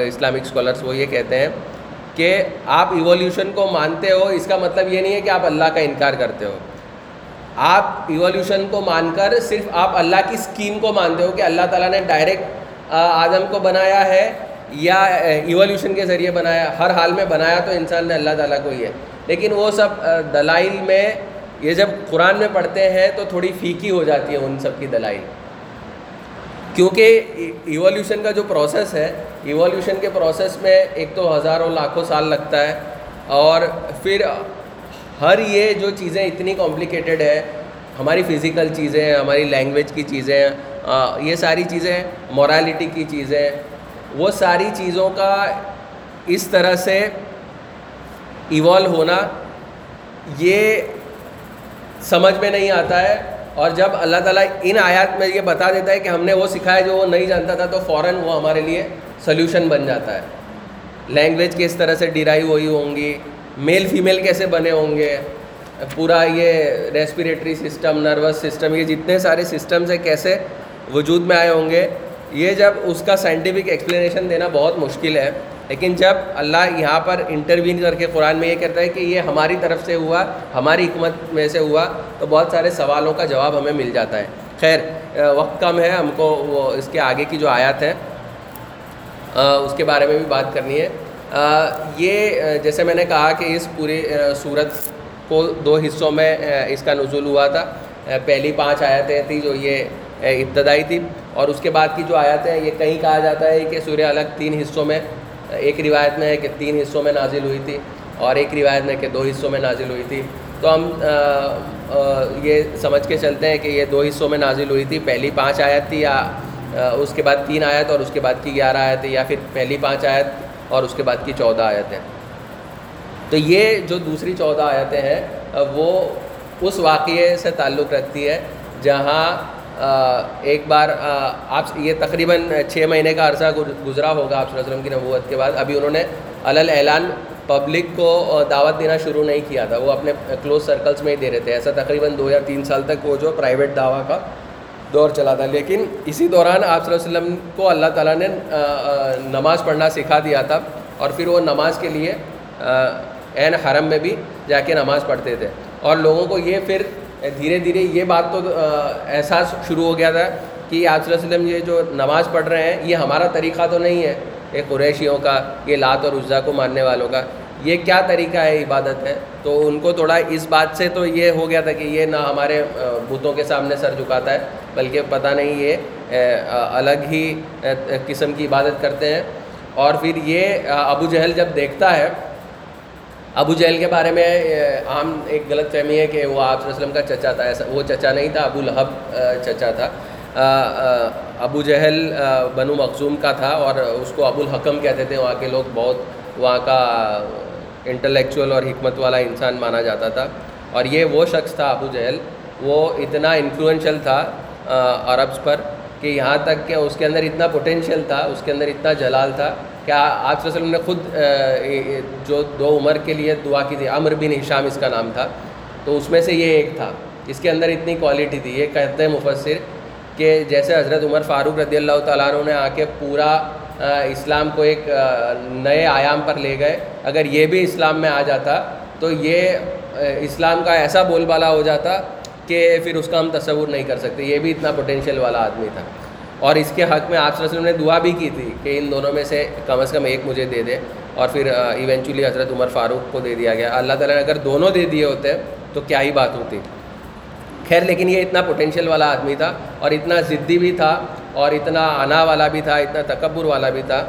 اسلامک اسکالرس وہ یہ کہتے ہیں کہ آپ ایولیوشن کو مانتے ہو، اس کا مطلب یہ نہیں ہے کہ آپ اللہ کا انکار کرتے ہو۔ آپ ایولیوشن کو مان کر صرف آپ اللہ کی اسکیم کو مانتے ہو کہ اللہ تعالیٰ نے ڈائریکٹ آدم کو بنایا ہے یا ایولیوشن کے ذریعے بنایا، ہر حال میں بنایا تو انسان نے اللہ تعالیٰ کو ہی ہے۔ لیکن وہ سب دلائل میں، یہ جب قرآن میں پڑھتے ہیں تو تھوڑی پھیکی ہو جاتی ہے ان سب کی دلائل۔ کیونکہ ایولیوشن کا جو پروسیس ہے ایولیوشن کے پروسیس میں ایک تو ہزاروں لاکھوں سال لگتا ہے اور پھر ہر یہ جو چیزیں اتنی کمپلیکیٹڈ ہے ہماری فزیکل چیزیں ہیں، ہماری لینگویج کی چیزیں ہیں یہ ساری چیزیں مورالٹی کی چیزیں وہ ساری چیزوں کا اس طرح سے ایوالو ہونا یہ سمجھ میں نہیں آتا ہے۔ اور جب اللہ تعالیٰ ان آیات میں یہ بتا دیتا ہے کہ ہم نے وہ سکھایا جو وہ نہیں جانتا تھا، تو فوراً وہ ہمارے لیے سلیوشن بن جاتا ہے۔ لینگویج کس طرح سے ڈیرائیو ہوئی ہوں گی؟ میل فیمیل کیسے بنے ہوں گے؟ پورا یہ ریسپریٹری سسٹم نروس سسٹم یہ جتنے سارے سسٹمز ہیں، کیسے وجود میں آئے ہوں گے؟ یہ جب اس کا سائنٹیفک ایکسپلینیشن دینا بہت مشکل ہے۔ لیکن جب اللہ یہاں پر انٹروین کر کے قرآن میں یہ کہتا ہے کہ یہ ہماری طرف سے ہوا، ہماری حکمت میں سے ہوا، تو بہت سارے سوالوں کا جواب ہمیں مل جاتا ہے۔ خیر وقت کم ہے، ہم کو وہ اس کے آگے کی جو آیات ہیں اس کے بارے میں بھی بات کرنی ہے۔ یہ جیسے میں نے کہا کہ اس پوری صورت کو دو حصوں میں اس کا نزول ہوا تھا۔ پہلی پانچ آیتیں تھیں جو یہ ابتدائی تھی۔ اور اس کے بعد کی جو آیتیں ہیں، یہ کہیں کہا جاتا ہے کہ سوریہ الگ تین حصوں میں ایک روایت میں ہے کہ تین حصوں میں نازل ہوئی تھی اور ایک روایت میں کہ دو حصوں میں نازل ہوئی تھی۔ تو ہم یہ سمجھ کے چلتے ہیں کہ یہ دو حصوں میں نازل ہوئی تھی۔ پہلی پانچ آیت تھی یا اس کے بعد تین آیت اور اس کے بعد کی گیارہ آیت یا پھر پہلی پانچ آیت اور اس کے بعد کی چودہ آیتیں تو یہ جو دوسری چودہ آیتیں ہیں، وہ اس واقعے سے تعلق رکھتی ہے جہاں ایک بار آپ یہ تقریباً چھ مہینے کا عرصہ گزرا ہوگا آپ صلی اللہ علیہ وسلم کی نبوت کے بعد۔ ابھی انہوں نے علل اعلان پبلک کو دعوت دینا شروع نہیں کیا تھا۔ وہ اپنے کلوز سرکلس میں ہی دے رہے تھے۔ ایسا تقریباً دو یا تین سال تک وہ جو پرائیویٹ دعویٰ کا دور چلا تھا۔ لیکن اسی دوران آپ صلی اللہ علیہ وسلم کو اللہ تعالیٰ نے نماز پڑھنا سکھا دیا تھا۔ اور پھر وہ نماز کے لیے عین حرم میں بھی جا کے نماز پڑھتے تھے۔ اور لوگوں کو یہ پھر دھیرے دھیرے یہ بات تو احساس شروع ہو گیا تھا کہ آپ صلی اللہ علیہ وسلم یہ جو نماز پڑھ رہے ہیں، یہ ہمارا طریقہ تو نہیں ہے، یہ قریشیوں کا، یہ لات اور عزا کو ماننے والوں کا۔ یہ کیا طریقہ ہے، عبادت ہے؟ تو ان کو تھوڑا اس بات سے تو یہ ہو گیا تھا کہ یہ نہ ہمارے بتوں کے سامنے سر جھکاتا ہے، بلکہ پتہ نہیں یہ الگ ہی قسم کی عبادت کرتے ہیں۔ اور پھر یہ ابو جہل جب دیکھتا ہے ابو جہل کے بارے میں عام ایک غلط فہمی ہے کہ وہ آپ صلی اللہ علیہ وسلم کا چچا تھا، ایسا وہ چچا نہیں تھا، ابو لہب چچا تھا۔ ابو جہل بنو مخصوم کا تھا اور اس کو ابو الحکم کہتے تھے۔ وہاں کے لوگ بہت، وہاں کا انٹلیکچوئل اور حکمت والا انسان مانا جاتا تھا۔ اور یہ وہ شخص تھا ابو جہل، وہ اتنا انفلوئنشل تھا عربس پر کہ یہاں تک کہ اس کے اندر اتنا پوٹینشیل تھا، اس کے اندر اتنا جلال تھا۔ کہ آپ صلی اللہ علیہ وسلم نے خود جو دو عمر کے لیے دعا کی تھی امر بن ہشام اس کا نام تھا، تو اس میں سے یہ ایک تھا۔ اس کے اندر اتنی کوالٹی تھی، یہ کہتے ہیں مفسر کہ جیسے حضرت عمر فاروق رضی اللہ تعالیٰ عنہ نے آ کے پورا اسلام کو ایک نئے آیام پر لے گئے۔ اگر یہ بھی اسلام میں آ جاتا تو یہ اسلام کا ایسا بول بالا ہو جاتا کہ پھر اس کا ہم تصور نہیں کر سکتے۔ یہ بھی اتنا پوٹینشیل والا آدمی تھا۔ اور اس کے حق میں آپ صلی اللہ علیہ وسلم نے دعا بھی کی تھی کہ ان دونوں میں سے کم از کم ایک مجھے دے دے اور پھر ایونچولی حضرت عمر فاروق کو دے دیا گیا۔ اللہ تعالیٰ نے اگر دونوں دے دیے ہوتے تو کیا ہی بات ہوتی۔ خیر، لیکن یہ اتنا پوٹینشیل والا آدمی تھا اور اتنا ضدی بھی تھا اور اتنا انا والا بھی تھا، اتنا تکبر والا بھی تھا۔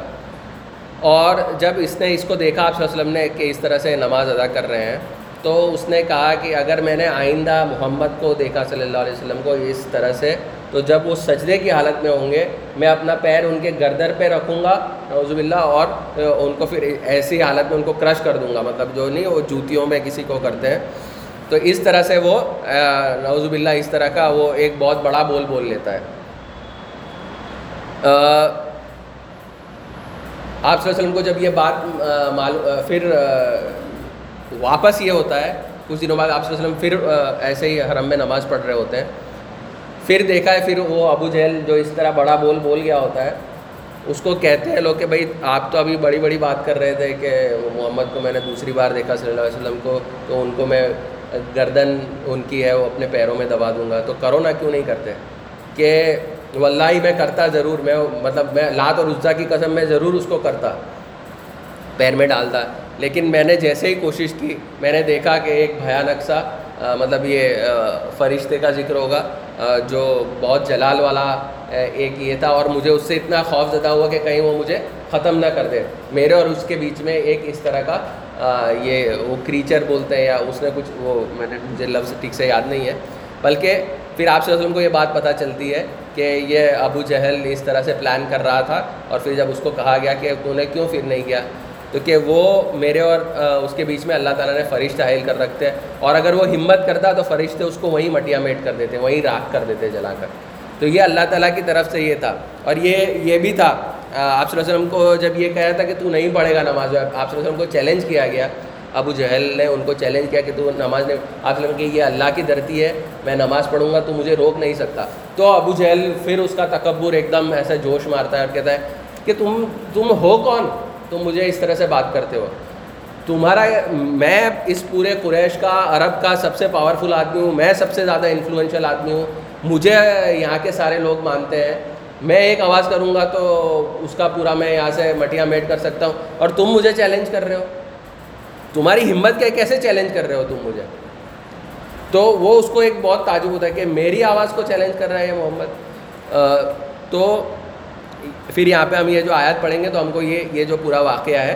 اور جب اس نے اس کو دیکھا، آپ صلی اللہ علیہ وسلم نے کہ اس طرح سے نماز ادا کر رہے ہیں، تو اس نے کہا کہ اگر میں نے آئندہ محمد کو دیکھا صلی اللہ علیہ وسلم کو، اس طرح سے تو جب وہ سجدے کی حالت میں ہوں گے، میں اپنا پیر ان کے گردر پہ رکھوں گا نوزب اللہ اور ان کو پھر ایسی حالت میں ان کو کرش کر دوں گا۔ مطلب جو نہیں، وہ جوتیوں میں کسی کو کرتے ہیں۔ تو اس طرح سے وہ نوزب اللہ اس طرح کا وہ ایک بہت بڑا بول بول لیتا ہے۔ آپ صلی اللہ علیہ وسلم کو جب یہ بات معلوم پھر واپس یہ ہوتا ہے، کچھ دنوں بعد آپ صلی اللہ علیہ وسلم پھر ایسے ہی حرم میں نماز پڑھ رہے ہوتے ہیں۔ پھر دیکھا ہے، پھر وہ ابو جہل جو اس طرح بڑا بول بول گیا ہوتا ہے، اس کو کہتے ہیں لوگ کہ بھائی آپ تو ابھی بڑی بڑی بات کر رہے تھے کہ محمد کو میں نے دوسری بار دیکھا صلی اللہ علیہ وسلم کو، تو ان کو میں گردن ان کی ہے، وہ اپنے پیروں میں دبا دوں گا۔ تو کرو نا، کیوں نہیں کرتے؟ کہ واللہ ہی میں کرتا ضرور، میں مطلب میں لات اور عزا کی قسم میں ضرور اس کو کرتا، پیر میں ڈالتا۔ لیکن میں نے جیسے ہی کوشش کی، میں نے دیکھا کہ ایک بھیانک سا مطلب یہ فرشتے کا ذکر ہوگا۔ جو بہت جلال والا ایک یہ تھا اور مجھے اس سے اتنا خوف زدہ ہوا کہ کہیں وہ مجھے ختم نہ کر دے۔ میرے اور اس کے بیچ میں ایک اس طرح کا یہ وہ کریچر بولتے ہیں یا اس نے کچھ، وہ میں نے، مجھے لفظ ٹھیک سے یاد نہیں ہے۔ بلکہ پھر آپ سے وسلم کو یہ بات پتہ چلتی ہے کہ یہ ابو جہل اس طرح سے پلان کر رہا تھا اور پھر جب اس کو کہا گیا کہ تو نے کیوں پھر نہیں کیا؟ تو کہ وہ میرے اور اس کے بیچ میں اللہ تعالیٰ نے فرشتہ حائل کر رکھتے ہیں اور اگر وہ ہمت کرتا تو فرشتے اس کو وہیں مٹیا میٹ کر دیتے، وہیں راکھ کر دیتے جلا کر۔ تو یہ اللہ تعالیٰ کی طرف سے یہ تھا۔ اور یہ یہ بھی تھا۔ آپ صلی اللہ علیہ وسلم کو جب یہ کہا تھا کہ تو نہیں پڑھے گا نماز، آپ صلی اللہ علیہ وسلم کو چیلنج کیا گیا۔ ابو جہل نے ان کو چیلنج کیا کہ تو نماز نے، آپ وسلم کہ یہ اللہ کی دھرتی ہے، میں نماز پڑھوں گا، تو مجھے روک نہیں سکتا۔ تو ابو جہل پھر اس کا تکبر ایک دم ایسا جوش مارتا ہے اور کہتا ہے کہ تم تم ہو کون؟ تم مجھے اس طرح سے بات کرتے ہو۔ تمہارا میں اس پورے قریش کا، عرب کا سب سے پاورفل آدمی ہوں۔ میں سب سے زیادہ انفلوئنشل آدمی ہوں۔ مجھے یہاں کے سارے لوگ مانتے ہیں۔ میں ایک آواز کروں گا تو اس کا پورا میں یہاں سے مٹیا میٹ کر سکتا ہوں۔ اور تم مجھے چیلنج کر رہے ہو۔ تمہاری ہمت کیا کیسے چیلنج کر رہے ہو تم مجھے؟ تو وہ اس کو ایک بہت تعجب ہوتا ہے کہ میری آواز کو چیلنج کر رہا ہے محمد۔ تو پھر یہاں پہ ہم یہ جو آیات پڑھیں گے تو ہم کو یہ یہ جو پورا واقعہ ہے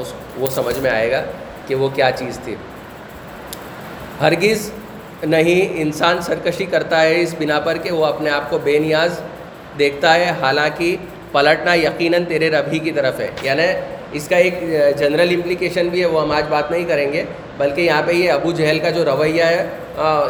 اس وہ سمجھ میں آئے گا کہ وہ کیا چیز تھی۔ ہرگز نہیں انسان سرکشی کرتا ہے اس بنا پر کہ وہ اپنے آپ کو بے نیاز دیکھتا ہے، حالانکہ پلٹنا یقیناً تیرے ربھی کی طرف ہے۔ یعنی اس کا ایک جنرل امپلیکیشن بھی ہے، وہ ہم آج بات نہیں کریں گے، بلکہ یہاں پہ یہ ابو جہل کا جو رویہ ہے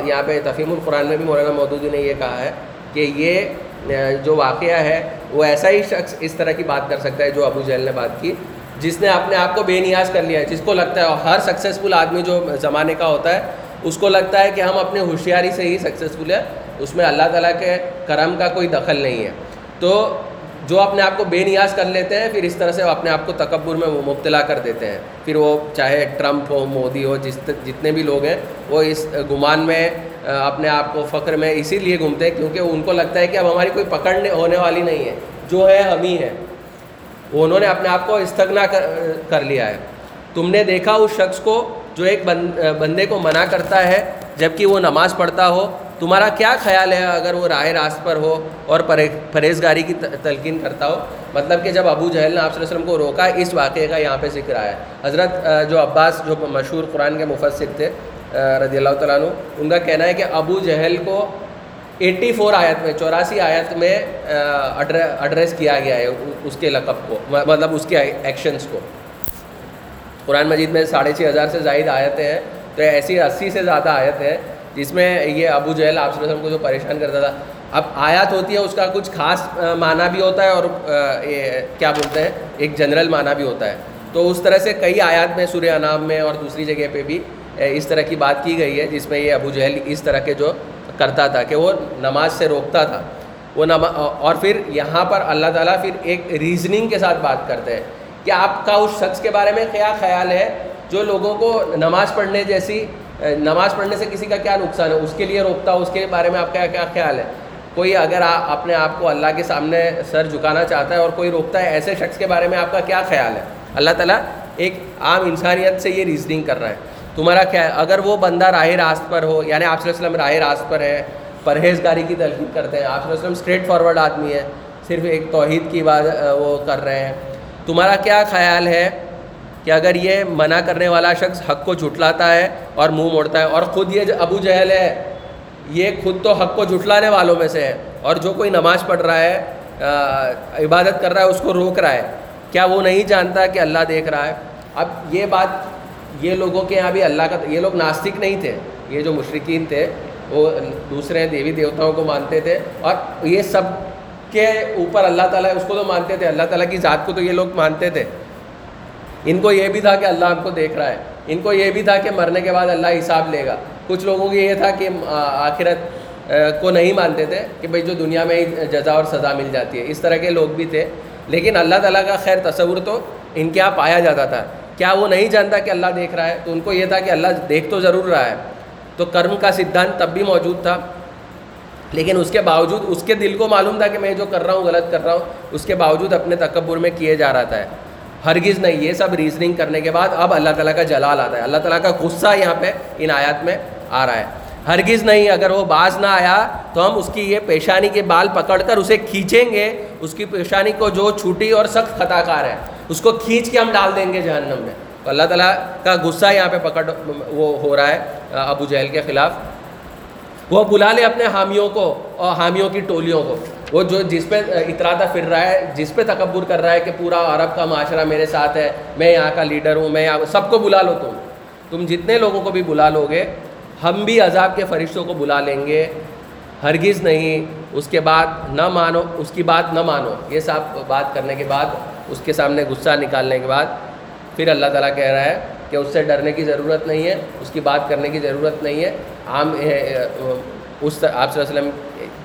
یہاں پہ تفیم القرآن میں بھی مولانا مودودی نے یہ کہا ہے کہ یہ جو واقعہ ہے وہ ایسا ہی شخص اس طرح کی بات کر سکتا ہے جو ابو جہل نے بات کی، جس نے اپنے آپ کو بے نیاز کر لیا ہے، جس کو لگتا ہے ہر سکسیزفل آدمی جو زمانے کا ہوتا ہے، اس کو لگتا ہے کہ ہم اپنے ہوشیاری سے ہی سکسیزفل ہے اس میں اللہ تعالیٰ کے کرم کا کوئی دخل نہیں ہے۔ تو جو اپنے آپ کو بے نیاز کر لیتے ہیں، پھر اس طرح سے وہ اپنے آپ کو تکبر میں وہ مبتلا کر دیتے ہیں۔ پھر وہ چاہے ٹرمپ ہو، مودی ہو، جس جتنے بھی لوگ ہیں، وہ اس گمان میں اپنے آپ کو فخر میں اسی لیے گھومتے ہیں کیونکہ ان کو لگتا ہے کہ اب ہماری کوئی پکڑنے ہونے والی نہیں ہے، جو ہے ہم ہی ہیں انہوں نے اپنے آپ کو استغنا کر لیا ہے۔ تم نے دیکھا اس شخص کو جو ایک بندے کو منع کرتا ہے جبکہ وہ نماز پڑھتا ہو۔ تمہارا کیا خیال ہے اگر وہ راہ راست پر ہو اور پرہیزگاری کی تلقین کرتا ہو؟ مطلب کہ جب ابو جہل نے آپ صلی اللہ علیہ وسلم کو روکا، اس واقعے کا یہاں پہ ذکر آیا۔ حضرت جو عباس، جو مشہور قرآن کے مفسر تھے رضی اللہ تعالیٰ عنہ، ان کا کہنا ہے کہ ابو جہل کو ایٹی فور آیت میں، چوراسی آیت میں ایڈریس کیا گیا ہے، اس کے لقب کو مطلب اس کے ایکشنس کو۔ قرآن مجید میں ساڑھے چھ ہزار سے زائد آیتیں ہیں، تو ایسی اسی سے زیادہ آیت ہیں، جس میں یہ ابو جہل آپ وسلم کو جو پریشان کرتا تھا۔ اب آیات ہوتی ہے، اس کا کچھ خاص معنی بھی ہوتا ہے اور کیا بولتے ہیں، ایک جنرل معنی بھی ہوتا ہے۔ تو اس طرح سے کئی آیات میں، سورہ انعام میں اور دوسری جگہ پہ بھی اس طرح کی بات کی گئی ہے جس میں یہ ابو جہل اس طرح کے جو کرتا تھا کہ وہ نماز سے روکتا تھا۔ وہ نما، اور پھر یہاں پر اللہ تعالیٰ پھر ایک ریزننگ کے ساتھ بات کرتے ہیں کہ آپ کا اس شخص کے بارے میں کیا خیال ہے جو لوگوں کو نماز پڑھنے جیسی نماز پڑھنے سے کسی کا کیا نقصان ہے؟ اس کے لیے روکتا، اس کے بارے میں آپ کا کیا خیال ہے؟ کوئی اگر آپ اپنے آپ کو اللہ کے سامنے سر جھکانا چاہتا ہے اور کوئی روکتا ہے ایسے شخص کے بارے میں آپ کا کیا خیال ہے؟ اللہ تعالیٰ ایک عام انسانیت سے یہ ریزننگ کر رہا ہے۔ تمہارا کیا اگر وہ بندہ راہ راست پر ہو یعنی آپ صلی اللہ علیہ وسلم راہ راست پر ہے، پرہیزگاری کی تلقین کرتے ہیں، آپ صلی اللہ علیہ وسلم اسٹریٹ فارورڈ آدمی ہے صرف ایک توحید کی بات وہ کر رہے ہیں۔ تمہارا کیا خیال ہے کہ اگر یہ منع کرنے والا شخص حق کو جھٹلاتا ہے اور منہ موڑتا ہے؟ اور خود یہ ابو جہل ہے، یہ خود تو حق کو جھٹلانے والوں میں سے ہے۔ اور جو کوئی نماز پڑھ رہا ہے عبادت کر رہا ہے، اس کو روک رہا ہے۔ کیا وہ نہیں جانتا کہ اللہ دیکھ رہا ہے؟ اب یہ بات یہ لوگوں کے یہاں بھی اللہ کا یہ لوگ ناستک نہیں تھے۔ یہ جو مشرقین تھے، وہ دوسرے دیوی دیوتاؤں کو مانتے تھے۔ اور یہ سب کے اوپر اللہ تعالیٰ اس کو تو مانتے تھے۔ اللہ تعالیٰ کی ذات کو تو یہ لوگ مانتے تھے۔ ان کو یہ بھی تھا کہ اللہ آپ کو دیکھ رہا ہے۔ ان کو یہ بھی تھا کہ مرنے کے بعد اللہ حساب لے گا۔ کچھ لوگوں کو یہ تھا کہ آخرت کو نہیں مانتے تھے کہ بھائی جو دنیا میں ہی جزا اور سزا مل جاتی ہے۔ اس طرح کے لوگ بھی تھے۔ لیکن اللہ تعالیٰ کا خیر تصور تو ان کے یہاں پایا جاتا تھا۔ کیا وہ نہیں جانتا کہ اللہ دیکھ رہا ہے؟ تو ان کو یہ تھا کہ اللہ دیکھ تو ضرور رہا ہے۔ تو کرم کا سدھانت تب بھی موجود تھا۔ لیکن اس کے باوجود، اس کے دل کو معلوم تھا کہ میں جو کر رہا ہوں، غلط کر رہا ہوں، اس کے باوجود اپنے تکبر میں کیے جا رہا تھا۔ ہرگز نہیں، یہ سب ریزننگ کرنے کے بعد اب اللہ تعالیٰ کا جلال آتا ہے۔ اللہ تعالیٰ کا غصہ یہاں پہ ان آیات میں آ رہا ہے۔ ہرگز نہیں، اگر وہ باز نہ آیا تو ہم اس کی یہ پیشانی کے بال پکڑ کر اسے کھینچیں گے۔ اس کی پیشانی کو جو چھوٹی اور سخت خطا کار ہے۔ اس کو کھینچ کے ہم ڈال دیں گے جہنم میں۔ تو اللہ تعالیٰ کا غصہ یہاں پہ پکڑ وہ ہو رہا ہے، ابو جہل کے خلاف۔ وہ بلا لے اپنے حامیوں کو اور حامیوں کی ٹولیوں کو۔ وہ جو جس پہ اتراتا پھر رہا ہے، جس پہ تکبر کر رہا ہے کہ پورا عرب کا معاشرہ میرے ساتھ ہے، میں یہاں کا لیڈر ہوں، میں یہاں سب کو بلا لو تم۔ تم جتنے لوگوں کو بھی بلا لو گے، ہم بھی عذاب کے فرشتوں کو بلا لیں گے۔ ہرگز نہیں۔ اس کے بعد نہ مانو، اس کی بات نہ مانو۔ یہ سب بات کرنے کے بعد، اس کے سامنے غصہ نکالنے کے بعد پھر اللہ تعالیٰ کہہ رہا ہے کہ اس سے ڈرنے کی ضرورت نہیں ہے، اس کی بات کرنے کی ضرورت نہیں ہے۔ عام اس آپ صلی اللہ علیہ وسلم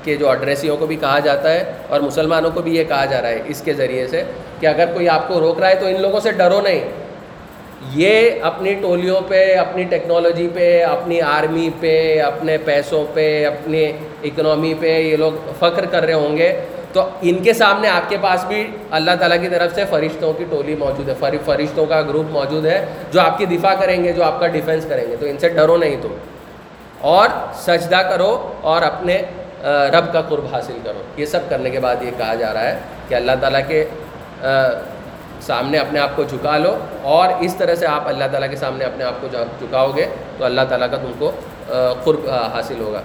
کے جو ایڈریسیوں کو بھی کہا جاتا ہے اور مسلمانوں کو بھی یہ کہا جا رہا ہے اس کے ذریعے سے کہ اگر کوئی آپ کو روک رہا ہے تو ان لوگوں سے ڈرو نہیں۔ یہ اپنی ٹولیوں پہ، اپنی ٹیکنالوجی پہ، اپنی آرمی پہ، اپنے پیسوں پہ، اپنی اکنامی پہ یہ لوگ فخر کر رہے ہوں گے۔ تو ان کے سامنے آپ کے پاس بھی اللہ تعالیٰ کی طرف سے فرشتوں کی ٹولی موجود ہے فرشتوں کا گروپ موجود ہے جو آپ کی دفاع کریں گے، جو آپ کا ڈیفینس کریں گے۔ تو ان سے ڈرو نہیں تم۔ اور سجدہ کرو اور اپنے رب کا قرب حاصل کرو۔ یہ سب کرنے کے بعد یہ کہا جا رہا ہے کہ اللہ تعالیٰ کے سامنے اپنے آپ کو جھکا لو اور اس طرح سے آپ اللہ تعالیٰ کے سامنے اپنے آپ کو جھکاؤ گے تو اللہ تعالیٰ کا تم کو قرب حاصل ہوگا۔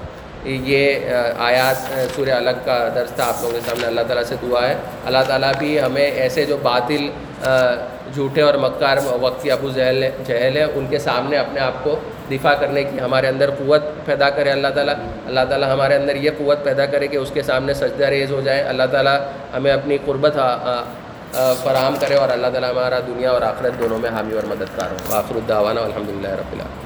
یہ آیات سورہ الگ کا درس تھا، آپ لوگوں کے سامنے اللہ تعالیٰ سے دعا ہے۔ اللہ تعالیٰ بھی ہمیں ایسے جو باطل جھوٹے اور مکار وقتی ابو جہل جہل ہے ان کے سامنے اپنے آپ کو دفاع کرنے کی ہمارے اندر قوت پیدا کرے اللہ تعالیٰ۔ اللہ تعالیٰ ہمارے اندر یہ قوت پیدا کرے کہ اس کے سامنے سجدہ ریز ہو جائے۔ اللہ تعالیٰ ہمیں اپنی قربت فراہم کرے اور اللہ تعالیٰ ہمارا دنیا اور آخرت دونوں میں حامی اور مددگار ہو آخر الدعوانا الحمد للہ رب اللہ